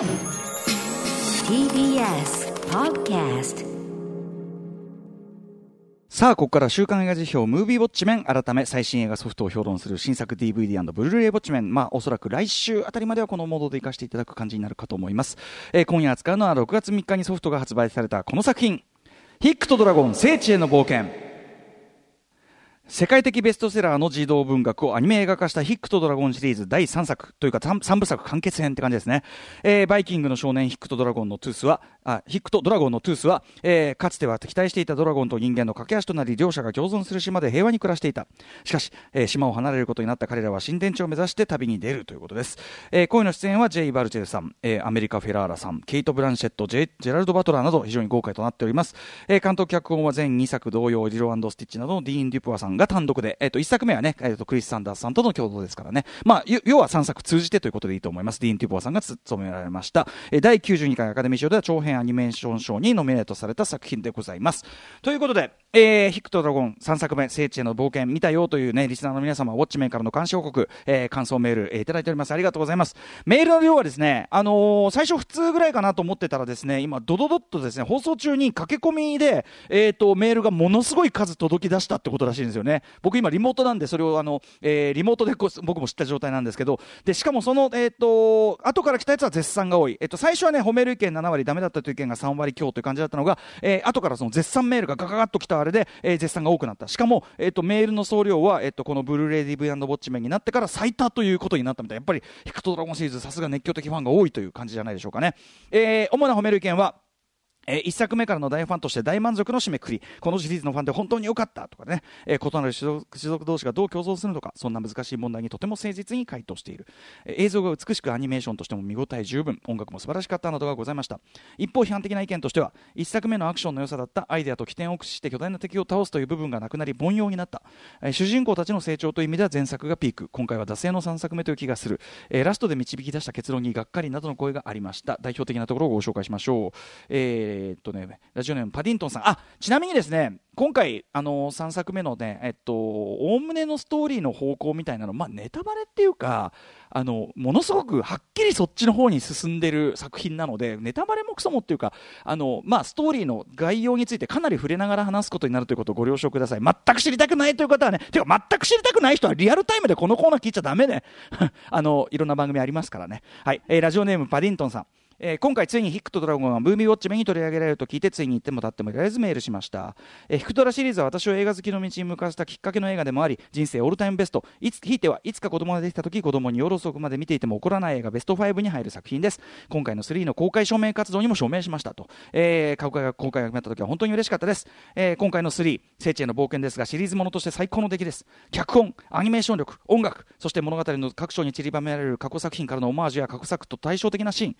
TBS Podcast さあ、ここから週刊映画辞表、ムービーウォッチメン、改め最新映画ソフトを評論する新作 DVD& ブルーレイウォッチメン、まあ、おそらく来週あたりまではこのモードで活かしていただく感じになるかと思います。えー今夜扱うのは6月3日にソフトが発売されたこの作品、ヒックとドラゴン、聖地への冒険。世界的ベストセラーの児童文学をアニメ映画化したヒックとドラゴンシリーズ第3作というか 3, 部作完結編って感じですね、えーバイキングの少年ヒックとドラゴンのトゥースはあヒックとドラゴンのトゥースは、えーかつては敵対していたドラゴンと人間の架け橋となり両者が共存する島で平和に暮らしていた。しかし、えー島を離れることになった彼らは新天地を目指して旅に出るということです、えー、声の出演はジェイ・バルチェルさん、えーアメリカ・フェラーラさん。ケイト・ブランシェットジェジェラルド・バトラーなど非常に豪華となっております、えー監督脚本は全2作同様リロ&スティッチなどのディーン・デュボアさんが単独で、えー、と1作目はね、えー、とクリス・サンダースさんとの共同ですからね、まあ、要は3作通じてということでいいと思います。ディーン・デュボアさんが務められました、えー第92回アカデミー賞では長編アニメーション賞にノミネートされた作品でございます。ということで、えーヒクとドラゴン3作目聖地への冒険見たよというねリスナーの皆様ウォッチメンからの監視報告、えー感想メール、えーいただいております。ありがとうございます。メールの量はですねあのー最初普通ぐらいかなと思ってたらですね今ドドドッとですね放送中に駆け込みでえっ、とメールがものすごい数届き出したってことらしいんですよね。僕今リモートなんでそれをあの、えーリモートでこ僕も知った状態なんですけどでしかもそのえっ、と後から来たやつは絶賛が多い。えっ、と最初はね褒める意見7割ダメだったという意見が3割強という感じだったのが、えー後からその絶賛メールがガガガッと来たあれで、えー絶賛が多くなった。しかも、えっとメールの総量は、えっとこのブルーレイ DV& ウォッチメンになってから最多ということになったみたいやっぱりヒクトドラゴンシリーズさすが熱狂的ファンが多いという感じじゃないでしょうかね、えー主な褒める意見はえー一作目からの大ファンとして大満足の締めくくり。このシリーズのファンで本当に良かったとかね、えー異なる種族種族同士がどう共存するのか。そんな難しい問題にとても誠実に回答している、えー映像が美しくアニメーションとしても見応え十分。音楽も素晴らしかったなどがございました。一方批判的な意見としては一作目のアクションの良さだったアイデアと起点を駆使して巨大な敵を倒すという部分がなくなり凡庸になった、えー主人公たちの成長という意味では前作がピーク。今回は惰性の3作目という気がする、えーラストで導き出した結論にがっかりなどの声がありました。代表的なところをご紹介しましょう。えーっとねラジオネームパディントンさんあちなみにですね今回、あの3作目のね、えっと、おおむねのストーリーの方向みたいなの、まあ、ネタバレっていうか、あの、ものすごくはっきりそっちの方に進んでる作品なので、ネタバレもクソもっていうか、あの、まあ、ストーリーの概要についてかなり触れながら話すことになるということをご了承ください。全く知りたくないという方はね、てか全く知りたくない人はリアルタイムでこのコーナー聞いちゃダメね。あの、いろんな番組ありますからね。はい。えーラジオネームパディントンさん。えー今回ついにヒックとドラゴンがムービーウォッチメンに取り上げられると聞いてついに言っても立ってもいられずメールしました、えーヒクトラシリーズは私を映画好きの道に向かわせたきっかけの映画でもあり人生オールタイムベスト。いつひいてはいつか子供ができた時子供に夜遅くまで見ていても怒らない映画ベスト5に入る作品です。今回の3の公開証明活動にも署名しましたと、えー公開が公開が決まった時は本当に嬉しかったです、えー今回の3聖地への冒険ですがシリーズものとして最高の出来です。脚本アニメーション力音楽そして物語の各章に散りばめられる過去作品からのオマージュや過去作と対照的なシーン。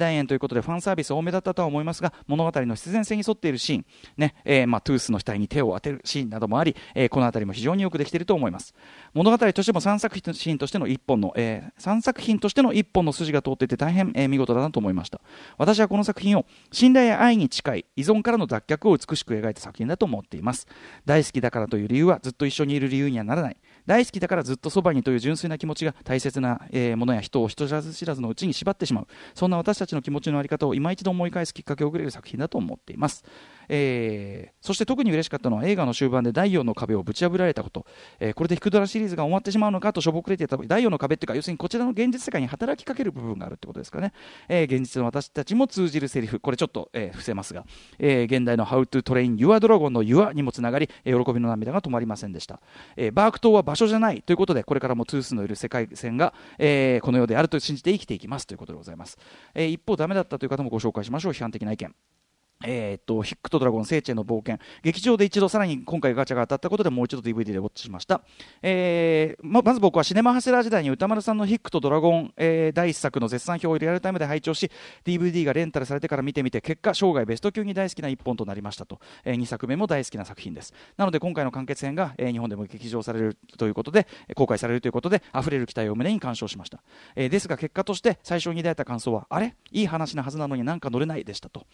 大団円ということでファンサービス多めだったとは思いますが物語の必然性に沿っているシーン、ねえーまあ、トゥースの額に手を当てるシーンなどもあり、えーこの辺りも非常によくできていると思います。物語としても3作品としての一本の、えー、3作品としての一本の筋が通っていて大変、えー見事だなと思いました。私はこの作品を信頼や愛に近い依存からの脱却を美しく描いた作品だと思っています。大好きだからという理由はずっと一緒にいる理由にはならない。大好きだからずっとそばにという純粋な気持ちが大切な、えーものや人を人知らず知らずのうちに縛ってしまう。そんな私たちの気持ちの在り方を今一度思い返すきっかけをくれる作品だと思っています、えーそして特に嬉しかったのは映画の終盤で第4の壁をぶち破られたこと、えーこれでヒクドラシリーズが終わってしまうのかとしょぼくれていた第4の壁っていうか要するにこちらの現実世界に働きかける部分があるってことですかね、えー現実の私たちも通じるセリフ。これちょっと、えー伏せますが、えー現代の How to Train Your Dragon の Your にもつながり、えー喜びの涙が止まりませんでした、えーバーク島は場所じゃないということでこれからもトゥースのいる世界線が、えーこの世であると信じて生きていきますということでございます、えー一方ダメだったという方もご紹介しましょう。批判的な意見。えーっとヒックとドラゴン聖地への冒険。劇場で一度さらに今回ガチャが当たったことでもう一度 DVD でウォッチしました、えーままず僕はシネマハセラー時代に歌丸さんのヒックとドラゴン、えー第一作の絶賛表をリアルタイムで拝聴し DVD がレンタルされてから見てみて結果生涯ベスト級に大好きな一本となりましたと、え2作目も大好きな作品です。なので今回の完結編が、えー日本でも劇場されるということで公開されるということで溢れる期待を胸に鑑賞しました、えーですが結果として最初に抱いた感想はあれ？いい話なはずなのになんか乗れないでしたと、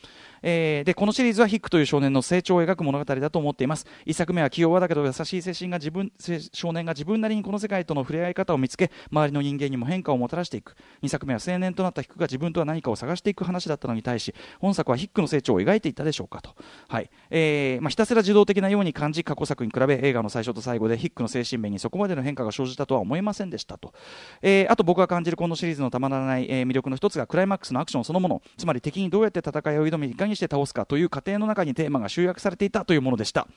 ええー、でこのシリーズはヒックという少年の成長を描く物語だと思っています。1作目は器用はだけど優しい精神が自分少年が自分なりにこの世界との触れ合い方を見つけ周りの人間にも変化をもたらしていく。2作目は青年となったヒックが自分とは何かを探していく話だったのに対し本作はヒックの成長を描いていたでしょうかと、はい。えーまあ、ひたすら受動的なように感じ過去作に比べ映画の最初と最後でヒックの精神面にそこまでの変化が生じたとは思えませんでしたと、えー、あと僕が感じるこのシリーズのたまらない、え、魅力の一つがクライマックスのアクションそのもの。つまり敵にどうやって戦いを挑みいかにして倒すかという過程の中にテーマが集約されていたというものでした、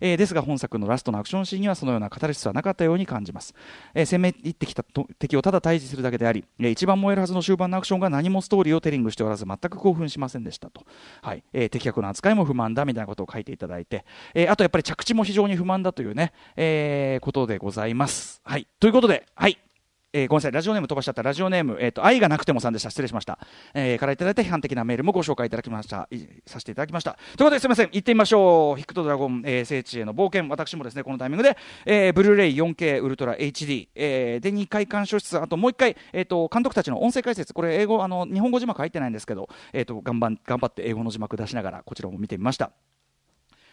えー、ですが本作のラストのアクションシーンにはそのようなカタルシスはなかったように感じます、えー、攻め入ってきた敵をただ退治するだけであり、えー、一番燃えるはずの終盤のアクションが何もストーリーをテリングしておらず全く興奮しませんでしたと、はい。えー、敵役の扱いも不満だみたいなことを書いていただいて、えー、あとやっぱり着地も非常に不満だというね、えー、ことでございます。はい、ということで、はい。えー、ごめんなさい、ラジオネーム飛ばしちゃった、ラジオネーム、えーと、愛がなくてもさんでした、失礼しました、えー、からいただいた批判的なメールもご紹介いただきました、させていただきました。ということで、すみません、行ってみましょう、ヒクとドラゴン、えー、聖地への冒険、私もですね、このタイミングで、えー、ブルーレイ 4K ウルトラ HD、えー、で、2回鑑賞室、あともう1回、えーと、監督たちの音声解説、これ、英語、あの日本語字幕入ってないんですけど、えーと、頑張頑張って英語の字幕出しながら、こちらも見てみました。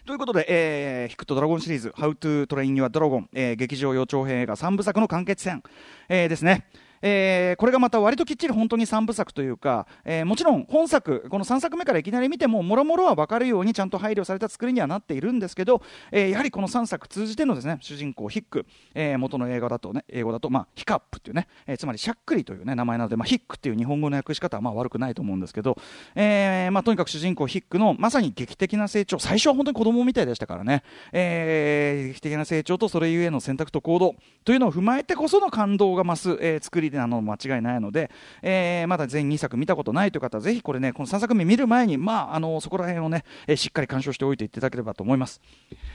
ということで、えー、ヒクトドラゴンシリーズ、How to Train Your Dragon、えー、劇場予兆編映画3部作の完結編、えー、ですね。えー、これがまた割ときっちり本当に3部作というか、えー、もちろん本作この3作目からいきなり見てももろもろは分かるようにちゃんと配慮された作りにはなっているんですけど、えー、やはりこの3作通じてのですね主人公ヒック、えー、元の映画だとね英語だと、まあ、ヒカップっていうね、えー、つまりしゃっくりという、ね、名前なので、まあ、ヒックっていう日本語の訳し方はまあ悪くないと思うんですけど、えーまあ、とにかく主人公ヒックのまさに劇的な成長最初は本当に子供みたいでしたからね、えー、劇的な成長とそれゆえの選択と行動というのを踏まえてこその感動が増す、えー、作りでなの間違いないので、えー、まだ全2作見たことないという方はぜひこれねこの3作目見る前に、まあ、あのそこら辺をね、えー、しっかり鑑賞しておいていただければと思います、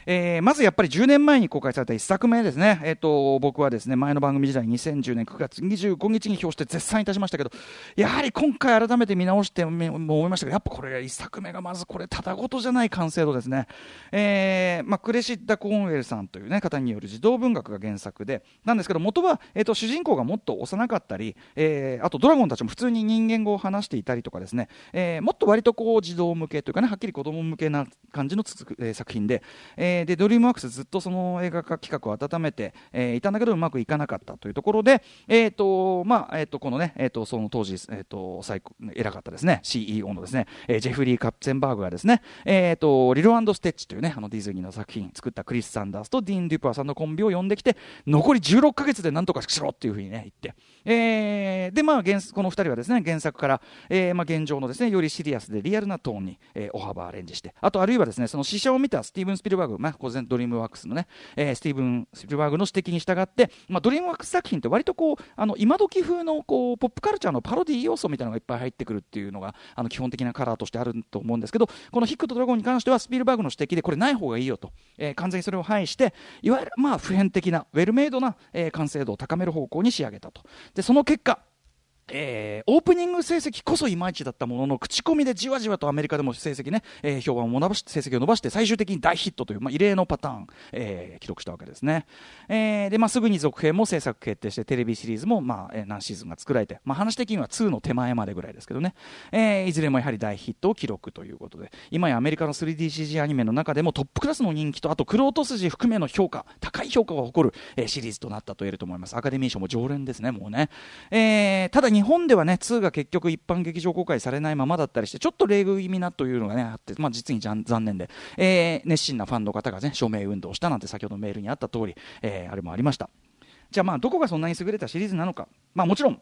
えー、まずやっぱり10年前に公開された1作目ですね、えーと、僕はですね前の番組時代2010年9月25日に表して絶賛いたしましたけどやはり今回改めて見直しても思いましたけどやっぱこれ1作目がまずこれただごとじゃない完成度ですね、えーまあ、クレシッダ・コーンウェルさんという、ね、方による児童文学が原作でなんですけど元は、えーと、主人公がもっと幼なかったり、えー、あとドラゴンたちも普通に人間語を話していたりとかですね、えー、もっと割とこう児童向けというかねはっきり子供向けな感じのつく、えー、作品で,、えー、でドリームワークスずっとその映画化企画を温めて、えー、いたんだけどうまくいかなかったというところで、えーとまあえー、とこのね、えー、とその当時、えー、と最偉かったですね。CEO のですね、えー、ジェフリー・カッツェンバーグがですね、えー、とリロ&スティッチというねあのディズニーの作品作ったクリス・サンダースとディーン・デュボアさんのコンビを呼んできて残り16か月でなんとかしろっていうふうにね言って、えー、でまあ原この2人はですね原作から、えーまあ、現状のですねよりシリアスでリアルなトーンに、えー、大幅アレンジしてあとあるいはですねその試写を見たスティーブン・スピルバーグ、まあ、当然ドリームワークスのね、えー、スティーブン・スピルバーグの指摘に従って、まあ、ドリームワークス作品って割とこうあの今時風のこうポップカルチャーのパロディ要素みたいなのがいっぱい入ってくるっていうのがあの基本的なカラーとしてあると思うんですけどこのヒックとドラゴンに関してはスピルバーグの指摘で入れない方がいいよと、えー、完全にそれを排していわゆるまあ普遍的なウェルメイドな、えー、完成度を高める方向に仕上げたと。でその結果えー、オープニング成績こそいまいちだったものの口コミでじわじわとアメリカでも成績ね、えー、評判を伸ばし成績を伸ばして最終的に大ヒットという、まあ、異例のパターン、えー、記録したわけですね、えーでまあ、すぐに続編も制作決定してテレビシリーズも、まあえー、何シーズンが作られて、まあ、話的には2の手前までぐらいですけどね、えー、いずれもやはり大ヒットを記録ということで今やアメリカの 3DCG アニメの中でもトップクラスの人気とあとクロート筋含めの評価高い評価を誇る、えー、シリーズとなったと言えると思います。アカデミー賞も常連ですねもうね、えー、ただ日本ではね2が結局一般劇場公開されないままだったりしてちょっと礼遇気味なというのがねあって、まあ、実に残念で、えー、熱心なファンの方がね署名運動したなんて先ほどメールにあった通り、えー、あれもありました。じゃあまあどこがそんなに優れたシリーズなのか。まあもちろん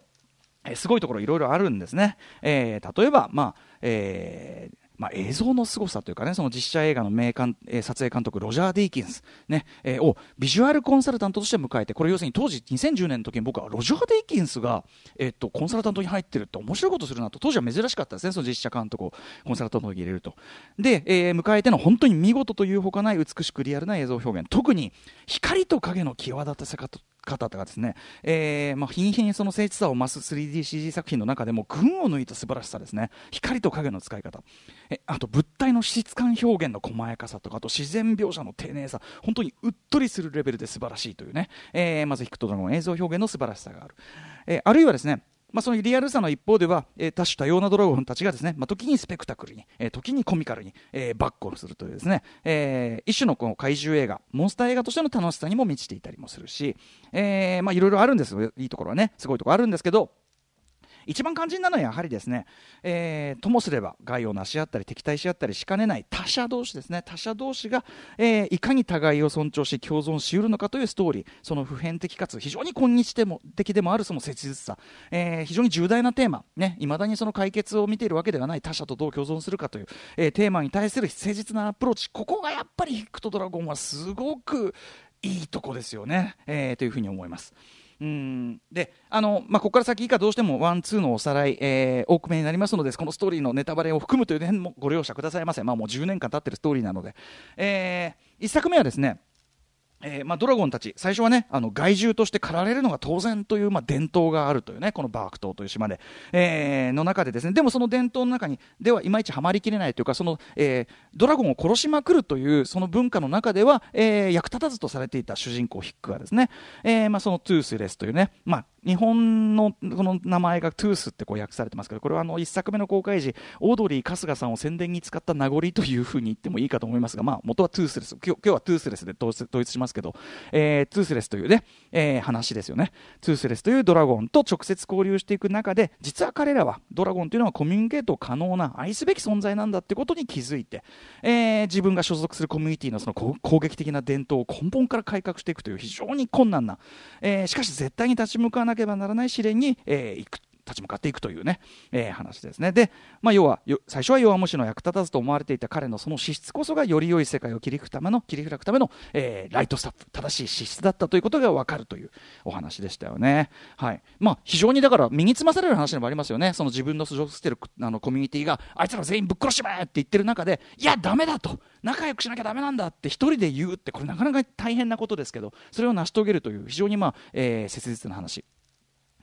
えすごいところいろいろあるんですね、えー、例えばまあ、えーまあ、映像の凄さというかね、その実写映画の名監、えー、撮影監督、ロジャー・ディーキンス、ね、えー、をビジュアルコンサルタントとして迎えて、これ要するに当時2010年の時に僕はロジャー・ディーキンスが、えー、っと、コンサルタントに入ってるって面白いことするなと、当時は珍しかったですね、その実写監督をコンサルタントに入れると。で、えー、迎えての本当に見事というほかない美しくリアルな映像表現、特に光と影の際立たせ方。方がですね、えーまあ、日に日にその精緻さを増す 3DCG 作品の中でも群を抜いた素晴らしさですね。光と影の使い方。えあと物体の質感表現の細やかさとかあと自然描写の丁寧さ。本当にうっとりするレベルで素晴らしいというね、えー、まずヒクトドラゴン映像表現の素晴らしさがある、えー、あるいはですねまあ、そのリアルさの一方では、えー、多種多様なドラゴンたちがですね、まあ、時にスペクタクルに、えー、時にコミカルに、えー、バックをするというですね、えー、一種のこの怪獣映画モンスター映画としての楽しさにも満ちていたりもするし、え、まあいろいろあるんですよ。いいところはねすごいところあるんですけど一番肝心なのはやはりですね、えー、ともすれば害をなし合ったり敵対し合ったりしかねない他者同士ですね。他者同士が、えー、いかに互いを尊重し共存しうるのかというストーリー。その普遍的かつ非常に今日でも的でもあるその切実さ、えー、非常に重大なテーマ。ね。未だにその解決を見ているわけではない。他者とどう共存するかという、えー、テーマに対する誠実なアプローチ。ここがやっぱりヒックとドラゴンはすごくいいとこですよね、えー、というふうに思います。うん。であの、まあ、ここから先以下どうしてもワン、ツーのおさらい、えー、多くめになりますのでこのストーリーのネタバレを含むという点もご了承くださいませ、まあ、もう10年間経ってるストーリーなので、えー、1作目はですねえーまあ、ドラゴンたち、最初はね、あの害獣として狩られるのが当然という、まあ、伝統があるというね、このバーク島という島で、えー、の中でですね、でもその伝統の中に、ではいまいちはまりきれないというか、その、えー、ドラゴンを殺しまくるという、その文化の中では、えー、役立たずとされていた主人公ヒックはですね、えーまあ、そのトゥースレスというね、まあ、日本のこの名前がトゥースってこう訳されてますけど、これはあの1作目の公開時、オードリー春日さんを宣伝に使った名残というふうに言ってもいいかと思いますが、まあ、元はトゥースレス、今日今日はトゥースレスで統一しますけど、えー、トゥースレスというね、えー、話ですよね。トゥースレスというドラゴンと直接交流していく中で、実は彼らはドラゴンというのはコミュニケート可能な愛すべき存在なんだってことに気づいて、えー、自分が所属するコミュニティのその攻撃的な伝統を根本から改革していくという非常に困難な、えー、しかし絶対に立ち向かわななければならない試練に、えー、行く立ち向かっていくというね、えー、話ですね。で、まあ、要は最初は弱虫の役立たずと思われていた彼のその資質こそがより良い世界を切り開くための切り開くための、えー、ライトスタッフ正しい資質だったということが分かるというお話でしたよね。はいまあ、非常にだから身につまされる話でもありますよね。その自分の所属しているあのコミュニティがあいつら全員ぶっ殺しまえって言ってる中でいやダメだと仲良くしなきゃだめなんだって一人で言うってこれなかなか大変なことですけどそれを成し遂げるという非常にまあ、えー、切実な話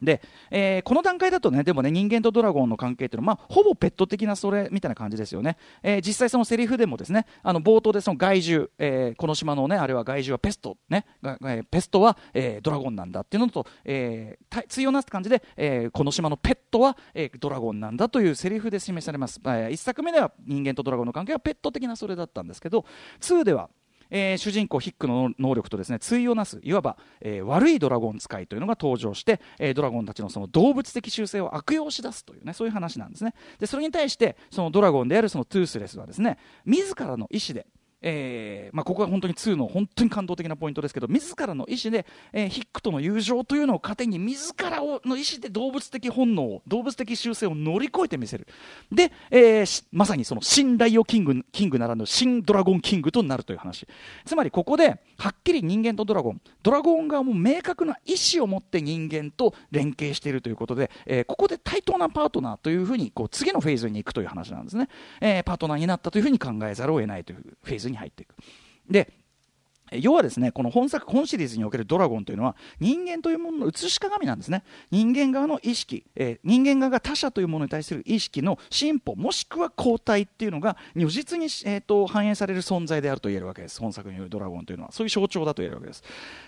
で、えー、この段階だとね、でもね、人間とドラゴンの関係っていうのは、まあ、ほぼペット的なそれみたいな感じですよね。えー、実際そのセリフでもですね、あの冒頭でその害獣、えー、この島のね、あれは害獣はペスト、ね、え、ペストは、えー、ドラゴンなんだっていうのと、えー、対応なす感じで、え、この島のペットは、え、ドラゴンなんだというセリフで示されます。え、1作目では人間とドラゴンの関係はペット的なそれだったんですけど、2では、えー、主人公ヒックの能力とですね対をなすいわば、えー、悪いドラゴン使いというのが登場して、えー、ドラゴンたちのその動物的習性を悪用しだすというねそういう話なんですね。でそれに対してそのドラゴンであるそのトゥースレスはですね自らの意思でえーまあ、ここが本当に2の本当に感動的なポイントですけど自らの意思で、えー、ヒックとの友情というのを糧に自らをの意思で動物的本能動物的習性を乗り越えてみせる。で、えー、まさにその新ライオキングキングならぬ新ドラゴンキングとなるという話。つまりここではっきり人間とドラゴン。ドラゴン側も明確な意思を持って人間と連携しているということで、えー、ここで対等なパートナーというふうにこう次のフェーズに行くという話なんですね、えー、パートナーになったというふうに考えざるを得ないというフェーズに入っていく。で要はですねこの本作本シリーズにおけるドラゴンというのは人間というものの映し鏡なんですね。人間側の意識、えー、人間側が他者というものに対する意識の進歩もしくは後退っていうのが如実に、えーと、反映される存在であると言えるわけです。本作によるドラゴンというのは。そういう象徴だと言えるわけです。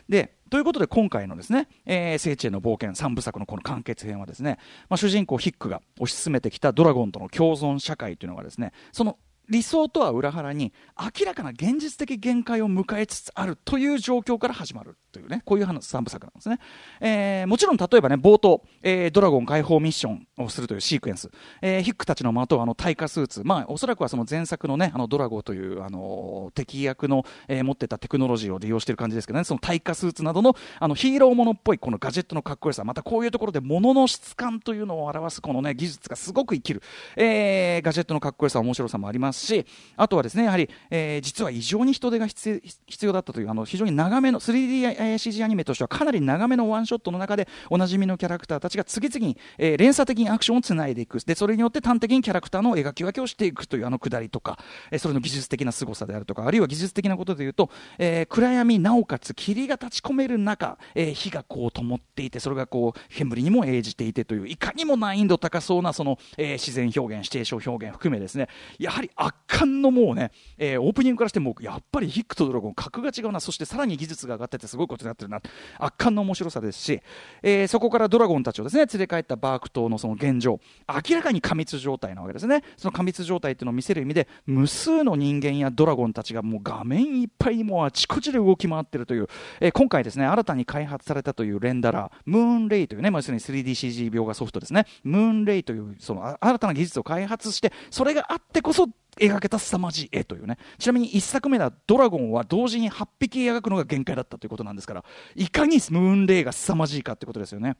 でということで今回のですね、えー、聖地への冒険3部作のこの完結編はですね、まあ、主人公ヒックが推し進めてきたドラゴンとの共存社会というのがですねその理想とは裏腹に明らかな現実的限界を迎えつつあるという状況から始まるというねこういう3部作なんですね、えー、もちろん例えばね冒頭、えー、ドラゴン解放ミッションをするというシークエンス、えー、ヒックたちのまとうあの耐火スーツ。まあおそらくはその前作のねあのドラゴンというあの敵役の、えー、持ってたテクノロジーを利用している感じですけどね。その耐火スーツなどのあのヒーローものっぽいこのガジェットのかっこよさ。またこういうところで物の質感というのを表すこのね技術がすごく生きる、えー、ガジェットのかっこよさ面白さもありますしあとはですねやはり、えー、実は異常に人手が必要だったというあの非常に長めの 3DCG アニメとしてはかなり長めのワンショットの中でおなじみのキャラクターたちが次々に、えー、連鎖的にアクションをつないでいく。でそれによって端的にキャラクターの描き分けをしていくというあのくだりとか、えー、それの技術的な凄さであるとかあるいは技術的なことでいうと、えー、暗闇なおかつ霧が立ち込める中、えー、火がこう灯っていてそれがこう煙にも映じていてといういかにも難易度高そうなその、えー、自然表現シチュエーション表現含めですね。やはり圧圧巻のもうね、えー、オープニングからしてもやっぱりヒックとドラゴン格が違うな。そしてさらに技術が上がっててすごいことになってるな。圧巻の面白さですし、えー、そこからドラゴンたちをですね連れ帰ったバーク島のその現状明らかに過密状態なわけですね。その過密状態っていうのを見せる意味で無数の人間やドラゴンたちがもう画面いっぱいにもうあちこちで動き回ってるという、えー、今回ですね新たに開発されたというレンダラームーンレイというね、まあ、要するに 3DCG 描画ソフトですね。ムーンレイというその新たな技術を開発してそれがあってこそ描けた凄まじい絵というねちなみに1作目だドラゴンは同時に8匹描くのが限界だったということなんですからいかにムーンレイが凄まじいかってことですよね。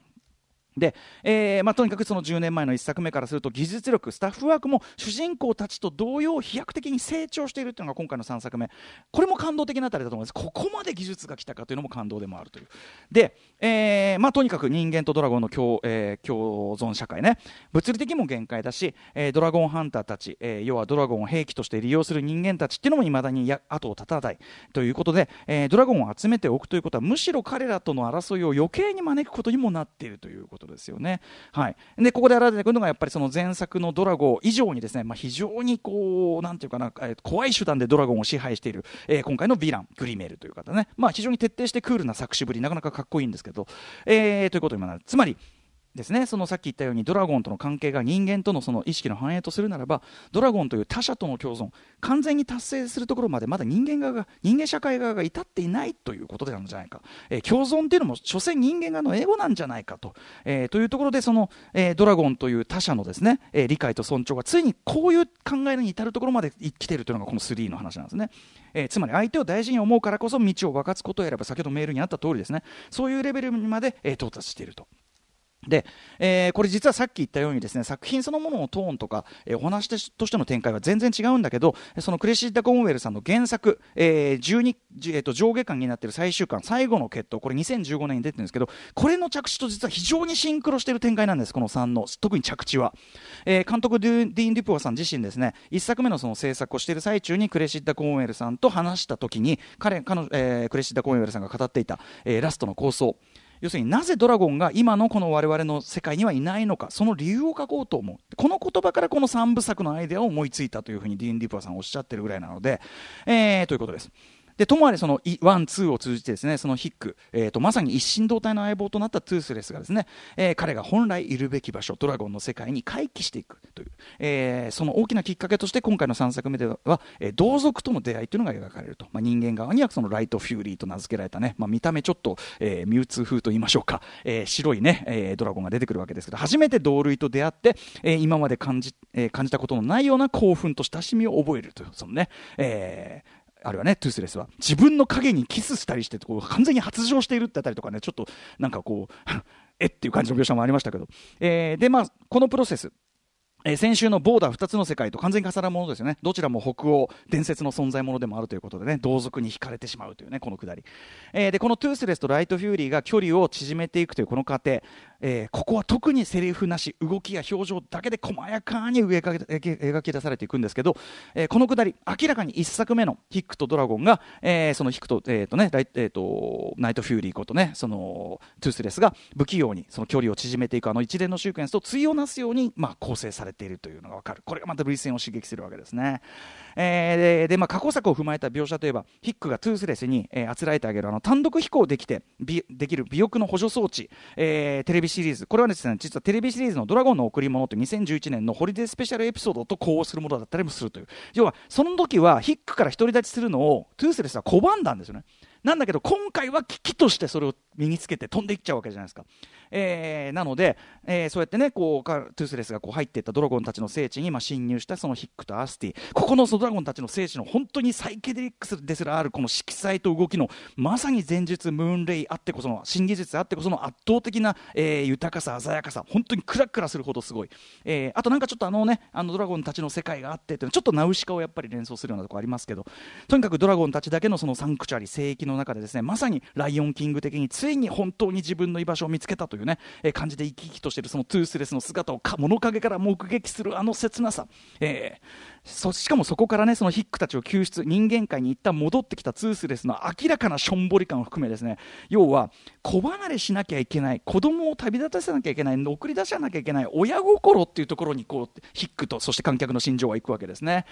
で、えーまあ、とにかくその10年前の1作目からすると技術力スタッフワークも主人公たちと同様飛躍的に成長しているというのが今回の3作目。これも感動的なあたりだと思います。ここまで技術が来たかというのも感動でもあるという。で、えーまあ、とにかく人間とドラゴンの共,、えー、共存社会ね。物理的も限界だし、えー、ドラゴンハンターたち、えー、要はドラゴンを兵器として利用する人間たちっていうのもいまだにや後を絶たないということで、えー、ドラゴンを集めておくということはむしろ彼らとの争いを余計に招くことにもなっているということ。ことですよね。はい、でここで現れてくるのがやっぱりその前作のドラゴン以上にですね、まあ、非常にこうなんていうかな、えー、怖い手段でドラゴンを支配している、えー、今回のヴィラングリメールという方ね、まあ、非常に徹底してクールな作詞ぶりなかなかかっこいいんですけど、えー、ということになる。つまりですね。そのさっき言ったようにドラゴンとの関係が人間とのその意識の反映とするならばドラゴンという他者との共存完全に達成するところまでまだ人間側が人間社会側が至っていないということなんじゃないか、えー、共存っていうのも所詮人間側の英語なんじゃないかと,、えー、というところでその、えー、ドラゴンという他者のですね、え理解と尊重がついにこういう考えに至るところまで来ているというのがこの3の話なんですね。えー、つまり相手を大事に思うからこそ道を分かつことを選ぶ。先ほどメールにあった通りですね。そういうレベルにまで、えー、到達していると。で、えー、これ実はさっき言ったようにですね作品そのもののトーンとか、えー、お話としての展開は全然違うんだけどそのクレシッダ・コンウェルさんの原作、えーえーと、上下巻になっている最終巻最後の決闘これ2015年に出てるんですけどこれの着地と実は非常にシンクロしている展開なんですこの3の特に着地は、えー、監督ディーン・デュプアさん自身ですね1作目のその制作をしている最中にクレシッダ・コンウェルさんと話した時に彼彼、えー、クレシッダ・コンウェルさんが語っていた、えー、ラストの構想。要するになぜドラゴンが今のこの我々の世界にはいないのかその理由を書こうと思うこの言葉からこの3部作のアイデアを思いついたというふうにディーン・デュボアさんおっしゃってるぐらいなので、えー、ということです。でともあれそのワン、ツーを通じてですねそのヒック、えーと、まさに一心同体の相棒となったトゥースレスがですね、えー、彼が本来いるべき場所ドラゴンの世界に回帰していくという、えー、その大きなきっかけとして今回の3作目では、えー、同族との出会いというのが描かれると、まあ、人間側にはそのライト・フューリーと名付けられたね、まあ、見た目ちょっと、えー、ミュウツー風と言いましょうか、えー、白いね、えー、ドラゴンが出てくるわけですけど初めて同類と出会って、えー、今まで感じ,、えー、感じたことのないような興奮と親しみを覚えるというそのね、えーあるいはね、トゥースレスは、自分の影にキスしたりして、こう完全に発情しているってあたりとかね、ちょっとなんかこう、えっていう感じの描写もありましたけど、えー、で、まあ、このプロセス、えー、先週のボーダー2つの世界と完全に重なるものですよね。どちらも北欧、伝説の存在ものでもあるということでね、同族に惹かれてしまうというね、このくだり。えー、で、このトゥースレスとライトフューリーが距離を縮めていくというこの過程、えー、ここは特にセリフなし、動きや表情だけで細やかに描き出されていくんですけど、えー、このくだり、明らかに1作目のヒックとドラゴンが、えー、そのヒックと、えーとねえーと、ナイトフューリーことね、そのトゥースレスが不器用にその距離を縮めていくあの一連のシークエンスと対をなすように、まあ、構成されているというのが分かる。これがまた涙腺を刺激するわけですね。えー、でまあ、過去作を踏まえた描写といえばヒックがトゥースレスに、えー、あつらえてあげるあの単独飛行できてできる尾翼の補助装置、えー、テレビシリーズ。これはですね実はテレビシリーズの「ドラゴンの贈り物」という2011年のホリデースペシャルエピソードと呼応するものだったりもするという。要はその時はヒックから独り立ちするのをトゥースレスは拒んだんですよね。なんだけど今回は嬉々としてそれを身につけて飛んでいっちゃうわけじゃないですか。えー、なので、えー、そうやってねこうトゥースレスがこう入っていったドラゴンたちの聖地に、まあ、侵入したそのヒックとアスティここのドラゴンたちの聖地の本当にサイケデリックですらあるこの色彩と動きのまさに前述ムーンレイあってこその新技術あってこその圧倒的な、えー、豊かさ鮮やかさ本当にクラクラするほどすごい、えー、あとなんかちょっとあのねあのドラゴンたちの世界があってってちょっとナウシカをやっぱり連想するようなところありますけどとにかくドラゴンたちだけのそのサンクチュアリ聖域のの中でですねまさにライオンキング的についに本当に自分の居場所を見つけたというね、えー、感じで生き生きとしているそのトゥースレスの姿をか物陰から目撃するあの切なさ、えーそしかもそこからねそのヒックたちを救出人間界に一旦戻ってきたツースレスの明らかなしょんぼり感を含めですね要は子離れしなきゃいけない子供を旅立たせなきゃいけない送り出さなきゃいけない親心っていうところにこうヒックとそして観客の心情は行くわけですね。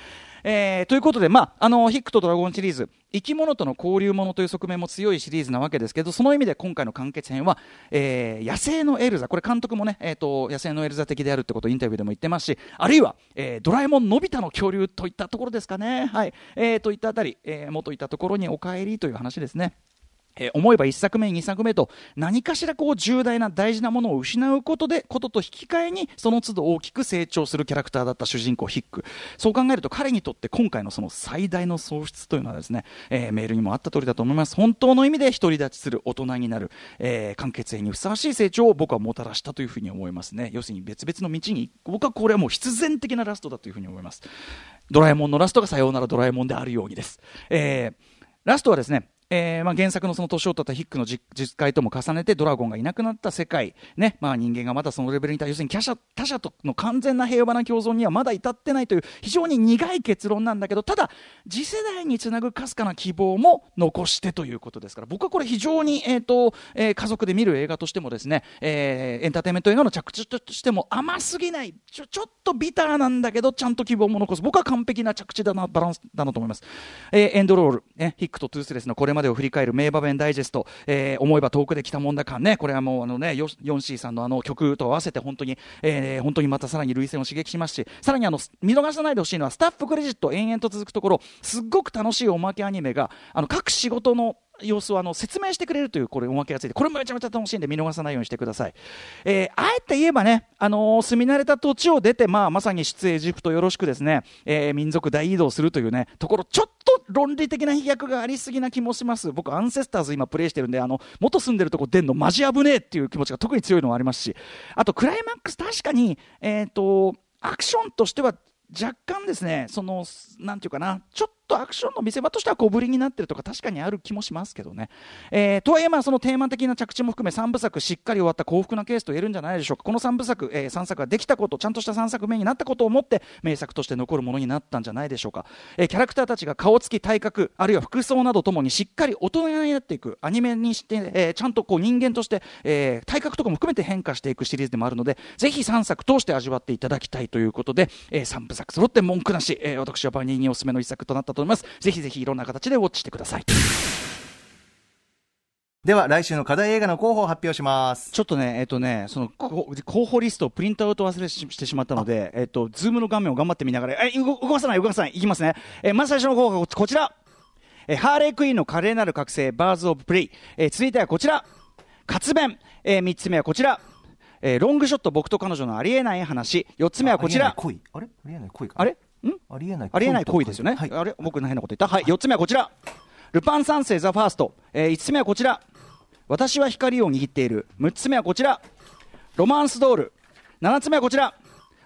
えー、ということで、まあ、あのヒックとドラゴンシリーズ生き物との交流ものという側面も強いシリーズなわけですけどその意味で今回の完結編は、えー、野生のエルザこれ監督もね、えーと、野生のエルザ的であるってことをインタビューでも言ってますしあるいは、えー、ドラえもんのび太の恐竜といったところですかね、はいえー、といったあたり、えー、元いたところにお帰りという話ですね。えー、思えば1作目、2作目と何かしらこう重大な大事なものを失うことでことと引き換えにその都度大きく成長するキャラクターだった主人公ヒック。そう考えると彼にとって今回のその最大の喪失というのはですね、えー、メールにもあった通りだと思います。本当の意味で独り立ちする大人になる、えー、完結編にふさわしい成長を僕はもたらしたというふうに思いますね。要するに別々の道に僕はこれはもう必然的なラストだというふうに思います。ドラえもんのラストがさようならドラえもんであるようにです、えー、ラストはですねえーまあ、原作のその年を取ったヒックの実会とも重ねてドラゴンがいなくなった世界、ね。まあ、人間がまだそのレベルに対要するに他者他者との完全な平和な共存にはまだ至ってないという非常に苦い結論なんだけどただ次世代につなぐかすかな希望も残してということですから僕はこれ非常に、えーとえー、家族で見る映画としてもですね、えー、エンターテインメント映画の着地としても甘すぎないちょちょっとビターなんだけどちゃんと希望も残す。僕は完璧な着地だなバランスだなと思います、えー、エンドロール、ね、ヒックとトゥースレスのこれまでを振り返る名場面ダイジェスト、えー、思えば遠くで来たもんだ感ね、これはもうあのね、ヨンシーさんのあの曲と合わせて本当に、えー、本当にまたさらに涙腺を刺激しますし、さらにあの、見逃さないでほしいのは、スタッフクレジット延々と続くところ、すっごく楽しいおまけアニメが、あの、各仕事の様子をあの説明してくれるというこれおまけがついてこれもめちゃめちゃ楽しいんで見逃さないようにしてください、えー、あえて言えばね、あのー、住み慣れた土地を出て、まあ、まさに出エジプトよろしくですね、えー、民族大移動するというねところちょっと論理的な飛躍がありすぎな気もします。僕アンセスターズ今プレイしてるんであの元住んでるとこ出んのマジ危ねえっていう気持ちが特に強いのもありますし。あとクライマックス確かにえっ、とアクションとしては若干ですねそのなんていうかなちょっととアクションの見せ場としては小ぶりになってるとか確かにある気もしますけどね。えー、とはいえ、まあ、そのテーマ的な着地も含め3部作しっかり終わった幸福なケースと言えるんじゃないでしょうか。この3部作、えー、3作ができたこと、ちゃんとした3作目になったことをもって名作として残るものになったんじゃないでしょうか。えー、キャラクターたちが顔つき、体格、あるいは服装などともにしっかり大人になっていくアニメにして、えー、ちゃんとこう人間として、えー、体格とかも含めて変化していくシリーズでもあるので、ぜひ3作通して味わっていただきたいということで、えー、3部作揃って文句なし、えー、私はバニーにおすすめの一作となったと思います。ぜひぜひいろんな形でウォッチしてください。では、来週の課題映画の候補を発表します。ちょっとね、えっ、ー、とね、その候補リストをプリントアウト忘れしてしまったので、えっ、ー、と、ズームの画面を頑張って見ながら、え、動かさない、動かさない、いきますね。えー、まず最初の候補はこちら。えー、ハーレークイーンの華麗なる覚醒、バーズ・オブ・プレイ。えー、続いてはこちら。活弁。えー、三つ目はこちら。えー、ロングショット、僕と彼女のありえない話。四つ目はこちら。あれ？ありえない恋か。あれ？んありえないありえない恋ですよね。はい、あれ？僕変なこと言った？はい、4つ目はこちら。ルパン三世ザ・ファースト。えー、5つ目はこちら。私は光を握っている。6つ目はこちら。ロマンスドール。7つ目はこちら。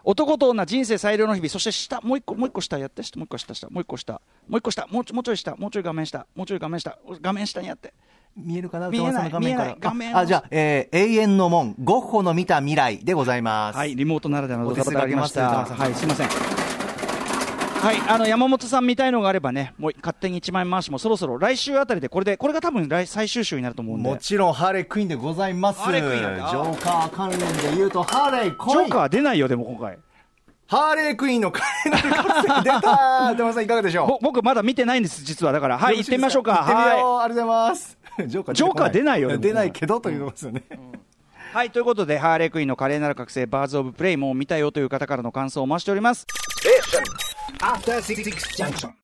男と女人生最良の日々。そして下、もう一個、もう一個下やって。もう一個下、下。もう一個下。もう一個下。もうちょもうちょい下。もうちょい画面下。もうちょい画面下。画面下にやって。見えるかな？見えない、見えない。画面あ、じゃあ、えー、永遠の門、ゴッホの見た未来でございます。はい、リモートならではのドタバタありました。はい、すいません。はい、あの山本さん見たいのがあればね、もう勝手に1万円回しもそろそろ来週あたりで、これで、これが多分来最終週になると思うんで。もちろん、ハーレークイーンでございます。ハーレークイーンジョーカー関連で言うと、ハーレー来いジョーカー出ないよ、でも今回。ハーレークイーンの華麗なる出た山さんいかがでしょう？僕まだ見てないんです、実は。だから、はい、行ってみましょうか。はい。ありがとうございます。ジョーカージョーカー出ないよ、出ないけどということですよね。はい、ということで、ハーレークイーンの華麗なる覚醒、バーズオブプレイ、もう見たよという方からの感想を増しております。After Six Junction.